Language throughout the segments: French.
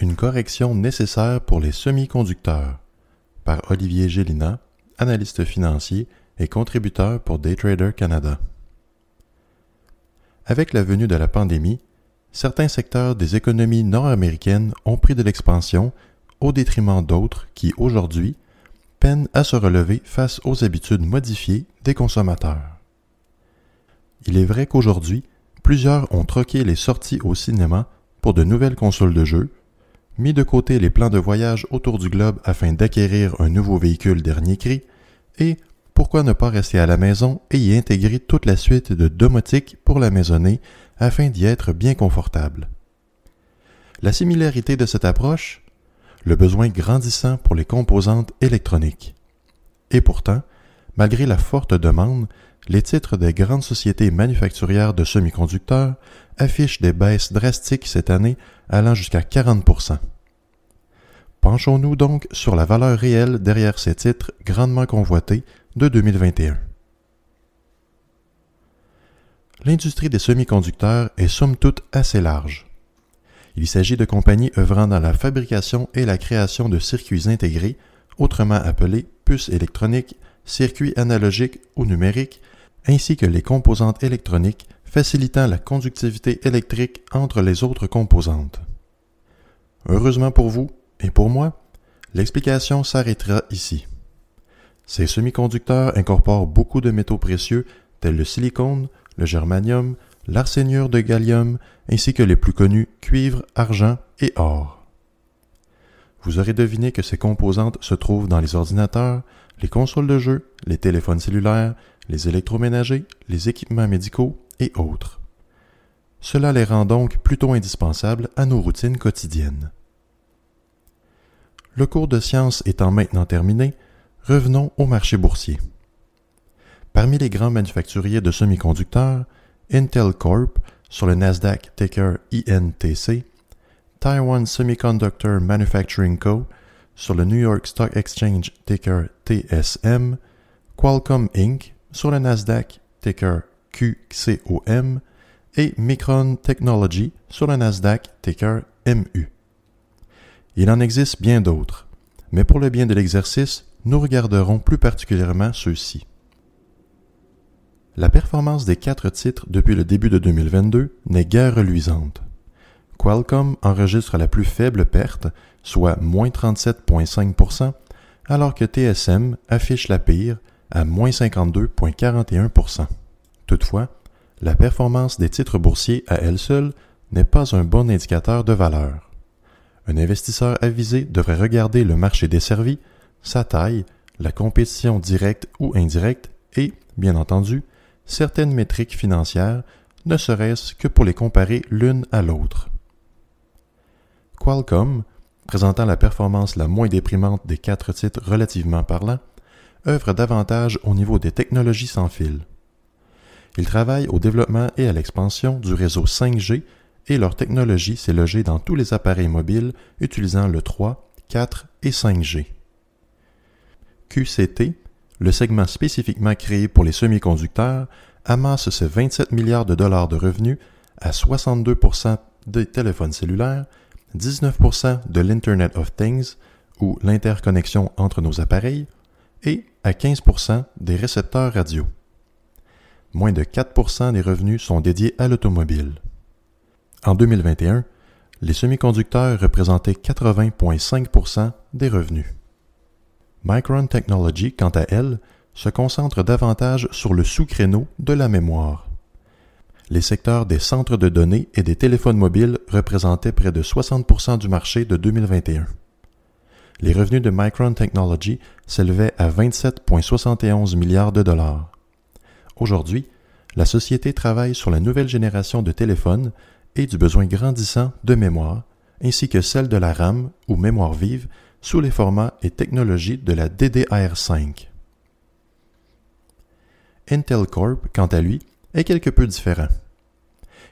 Une correction nécessaire pour les semi-conducteurs par Olivier Gélina, analyste financier et contributeur pour Daytrader Canada. Avec la venue de la pandémie, certains secteurs des économies nord-américaines ont pris de l'expansion au détriment d'autres qui, aujourd'hui, peinent à se relever face aux habitudes modifiées des consommateurs. Il est vrai qu'aujourd'hui, plusieurs ont troqué les sorties au cinéma pour de nouvelles consoles de jeux, mis de côté les plans de voyage autour du globe afin d'acquérir un nouveau véhicule dernier cri, et pourquoi ne pas rester à la maison et y intégrer toute la suite de domotique pour la maisonnée afin d'y être bien confortable? La similarité de cette approche Le besoin grandissant pour les composantes électroniques. Et pourtant, malgré la forte demande, les titres des grandes sociétés manufacturières de semi-conducteurs affichent des baisses drastiques cette année allant jusqu'à 40 Penchons-nous donc sur la valeur réelle derrière ces titres grandement convoités de 2021. L'industrie des semi-conducteurs est somme toute assez large. Il s'agit de compagnies œuvrant dans la fabrication et la création de circuits intégrés, autrement appelés puces électroniques, circuits analogiques ou numériques, ainsi que les composantes électroniques facilitant la conductivité électrique entre les autres composantes. Heureusement pour vous et pour moi, l'explication s'arrêtera ici. Ces semi-conducteurs incorporent beaucoup de métaux précieux tels le silicone, le germanium, l'arséniure de gallium, ainsi que les plus connus cuivre, argent et or. Vous aurez deviné que ces composantes se trouvent dans les ordinateurs, les consoles de jeux, les téléphones cellulaires, les électroménagers, les équipements médicaux et autres. Cela les rend donc plutôt indispensables à nos routines quotidiennes. Le cours de science étant maintenant terminé, revenons au marché boursier. Parmi les grands manufacturiers de semi-conducteurs, Intel Corp sur le Nasdaq ticker INTC, Taiwan Semiconductor Manufacturing Co. sur le New York Stock Exchange ticker TSM, Qualcomm Inc. sur le Nasdaq ticker QCOM et Micron Technology sur le Nasdaq ticker MU. Il en existe bien d'autres, mais pour le bien de l'exercice, nous regarderons plus particulièrement ceux-ci. La performance des quatre titres depuis le début de 2022 n'est guère reluisante. Qualcomm enregistre la plus faible perte, soit moins 37,5%, alors que TSM affiche la pire, à moins 52,41%. Toutefois, la performance des titres boursiers à elle seule n'est pas un bon indicateur de valeur. Un investisseur avisé devrait regarder le marché desservi, sa taille, la compétition directe ou indirecte et, bien entendu, certaines métriques financières, ne serait-ce que pour les comparer l'une à l'autre. Qualcomm, présentant la performance la moins déprimante des quatre titres relativement parlant, œuvre davantage au niveau des technologies sans fil. Ils travaillent au développement et à l'expansion du réseau 5G et leur technologie s'est logée dans tous les appareils mobiles utilisant le 3, 4 et 5G. QCT, le segment spécifiquement créé pour les semi-conducteurs, amasse ses 27 milliards de dollars de revenus à 62% des téléphones cellulaires, 19% de l'Internet of Things, ou l'interconnexion entre nos appareils, et à 15% des récepteurs radio. Moins de 4% des revenus sont dédiés à l'automobile. En 2021, les semi-conducteurs représentaient 80,5% des revenus. Micron Technology, quant à elle, se concentre davantage sur le sous-créneau de la mémoire. Les secteurs des centres de données et des téléphones mobiles représentaient près de 60% du marché de 2021. Les revenus de Micron Technology s'élevaient à 27,71 milliards de dollars. Aujourd'hui, la société travaille sur la nouvelle génération de téléphones et du besoin grandissant de mémoire ainsi que celle de la RAM ou mémoire vive sous les formats et technologies de la DDR5. Intel Corp, quant à lui, est quelque peu différent.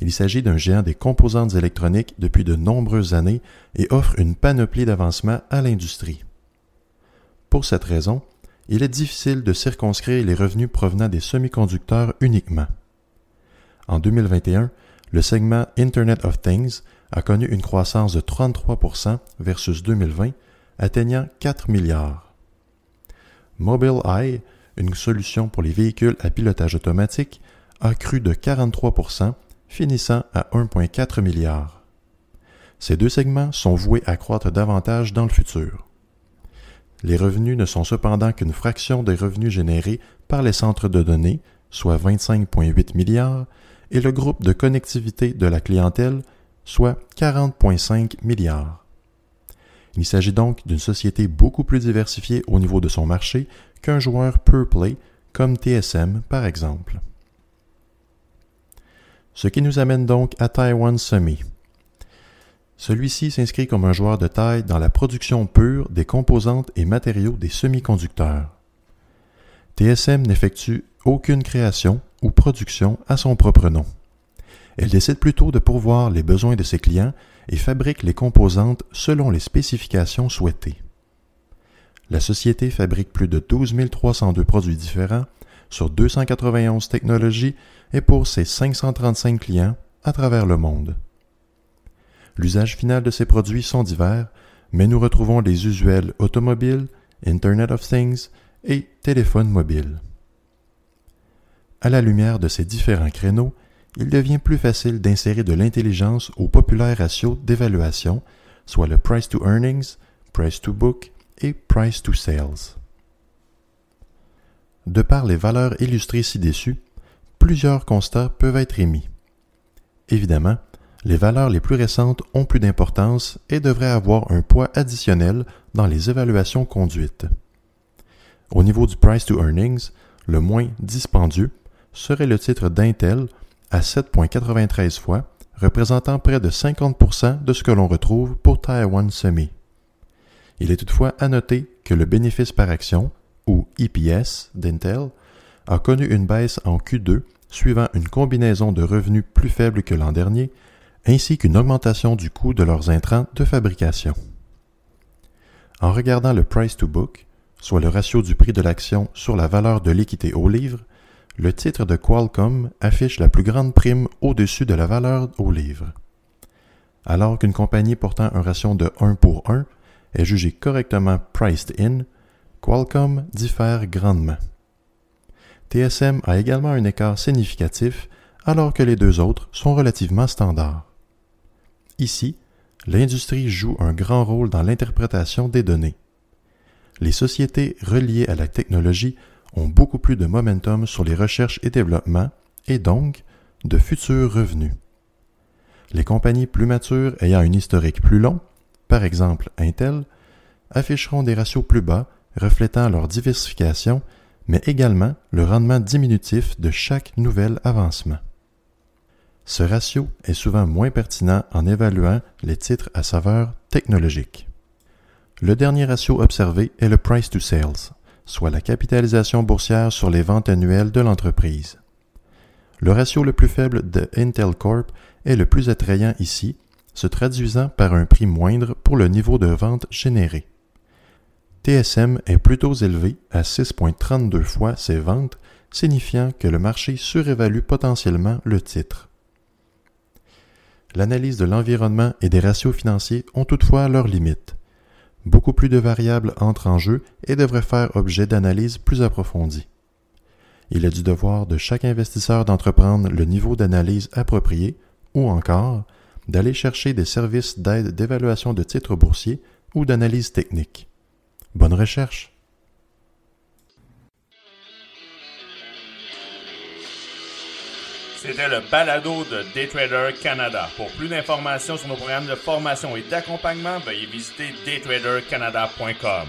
Il s'agit d'un géant des composantes électroniques depuis de nombreuses années et offre une panoplie d'avancements à l'industrie. Pour cette raison, il est difficile de circonscrire les revenus provenant des semi-conducteurs uniquement. En 2021, le segment Internet of Things a connu une croissance de 33% versus 2020, atteignant 4 milliards. Mobileye, une solution pour les véhicules à pilotage automatique, a cru de 43%, finissant à 1,4 milliard. Ces deux segments sont voués à croître davantage dans le futur. Les revenus ne sont cependant qu'une fraction des revenus générés par les centres de données, soit 25,8 milliards, et le groupe de connectivité de la clientèle, soit 40,5 milliards. Il s'agit donc d'une société beaucoup plus diversifiée au niveau de son marché qu'un joueur pure play comme TSM par exemple. Ce qui nous amène donc à Taiwan Semi. Celui-ci s'inscrit comme un joueur de taille dans la production pure des composantes et matériaux des semi-conducteurs. TSM n'effectue aucune création ou production à son propre nom. Elle décide plutôt de pourvoir les besoins de ses clients et fabrique les composantes selon les spécifications souhaitées. La société fabrique plus de 12 302 produits différents sur 291 technologies et pour ses 535 clients à travers le monde. L'usage final de ces produits sont divers, mais nous retrouvons les usuels automobiles, Internet of Things et téléphones mobiles. À la lumière de ces différents créneaux, il devient plus facile d'insérer de l'intelligence au populaire ratio d'évaluation, soit le price to earnings, price to book et price to sales. De par les valeurs illustrées ci-dessus, plusieurs constats peuvent être émis. Évidemment, les valeurs les plus récentes ont plus d'importance et devraient avoir un poids additionnel dans les évaluations conduites. Au niveau du price to earnings, le moins dispendieux serait le titre d'Intel à 7,93 fois, représentant près de 50% de ce que l'on retrouve pour Taiwan Semi. Il est toutefois à noter que le bénéfice par action, ou EPS, d'Intel, a connu une baisse en Q2 suivant une combinaison de revenus plus faibles que l'an dernier, ainsi qu'une augmentation du coût de leurs intrants de fabrication. En regardant le price to book, soit le ratio du prix de l'action sur la valeur de l'équité au livre, le titre de Qualcomm affiche la plus grande prime au-dessus de la valeur au livre. Alors qu'une compagnie portant un ratio de 1 pour 1 est jugée correctement priced in, Qualcomm diffère grandement. TSM a également un écart significatif alors que les deux autres sont relativement standards. Ici, l'industrie joue un grand rôle dans l'interprétation des données. Les sociétés reliées à la technologie ont beaucoup plus de momentum sur les recherches et développements et donc de futurs revenus. Les compagnies plus matures ayant un historique plus long, par exemple Intel, afficheront des ratios plus bas reflétant leur diversification, mais également le rendement diminutif de chaque nouvel avancement. Ce ratio est souvent moins pertinent en évaluant les titres à saveur technologique. Le dernier ratio observé est le price to sales, soit la capitalisation boursière sur les ventes annuelles de l'entreprise. Le ratio le plus faible de Intel Corp est le plus attrayant ici, se traduisant par un prix moindre pour le niveau de vente généré. TSM est plutôt élevé à 6,32 fois ses ventes, signifiant que le marché surévalue potentiellement le titre. L'analyse de l'environnement et des ratios financiers ont toutefois leurs limites. Beaucoup plus de variables entrent en jeu et devraient faire objet d'analyses plus approfondies. Il est du devoir de chaque investisseur d'entreprendre le niveau d'analyse approprié ou encore d'aller chercher des services d'aide d'évaluation de titres boursiers ou d'analyse technique. Bonne recherche! C'était le balado de Daytrader Canada. Pour plus d'informations sur nos programmes de formation et d'accompagnement, veuillez visiter daytradercanada.com.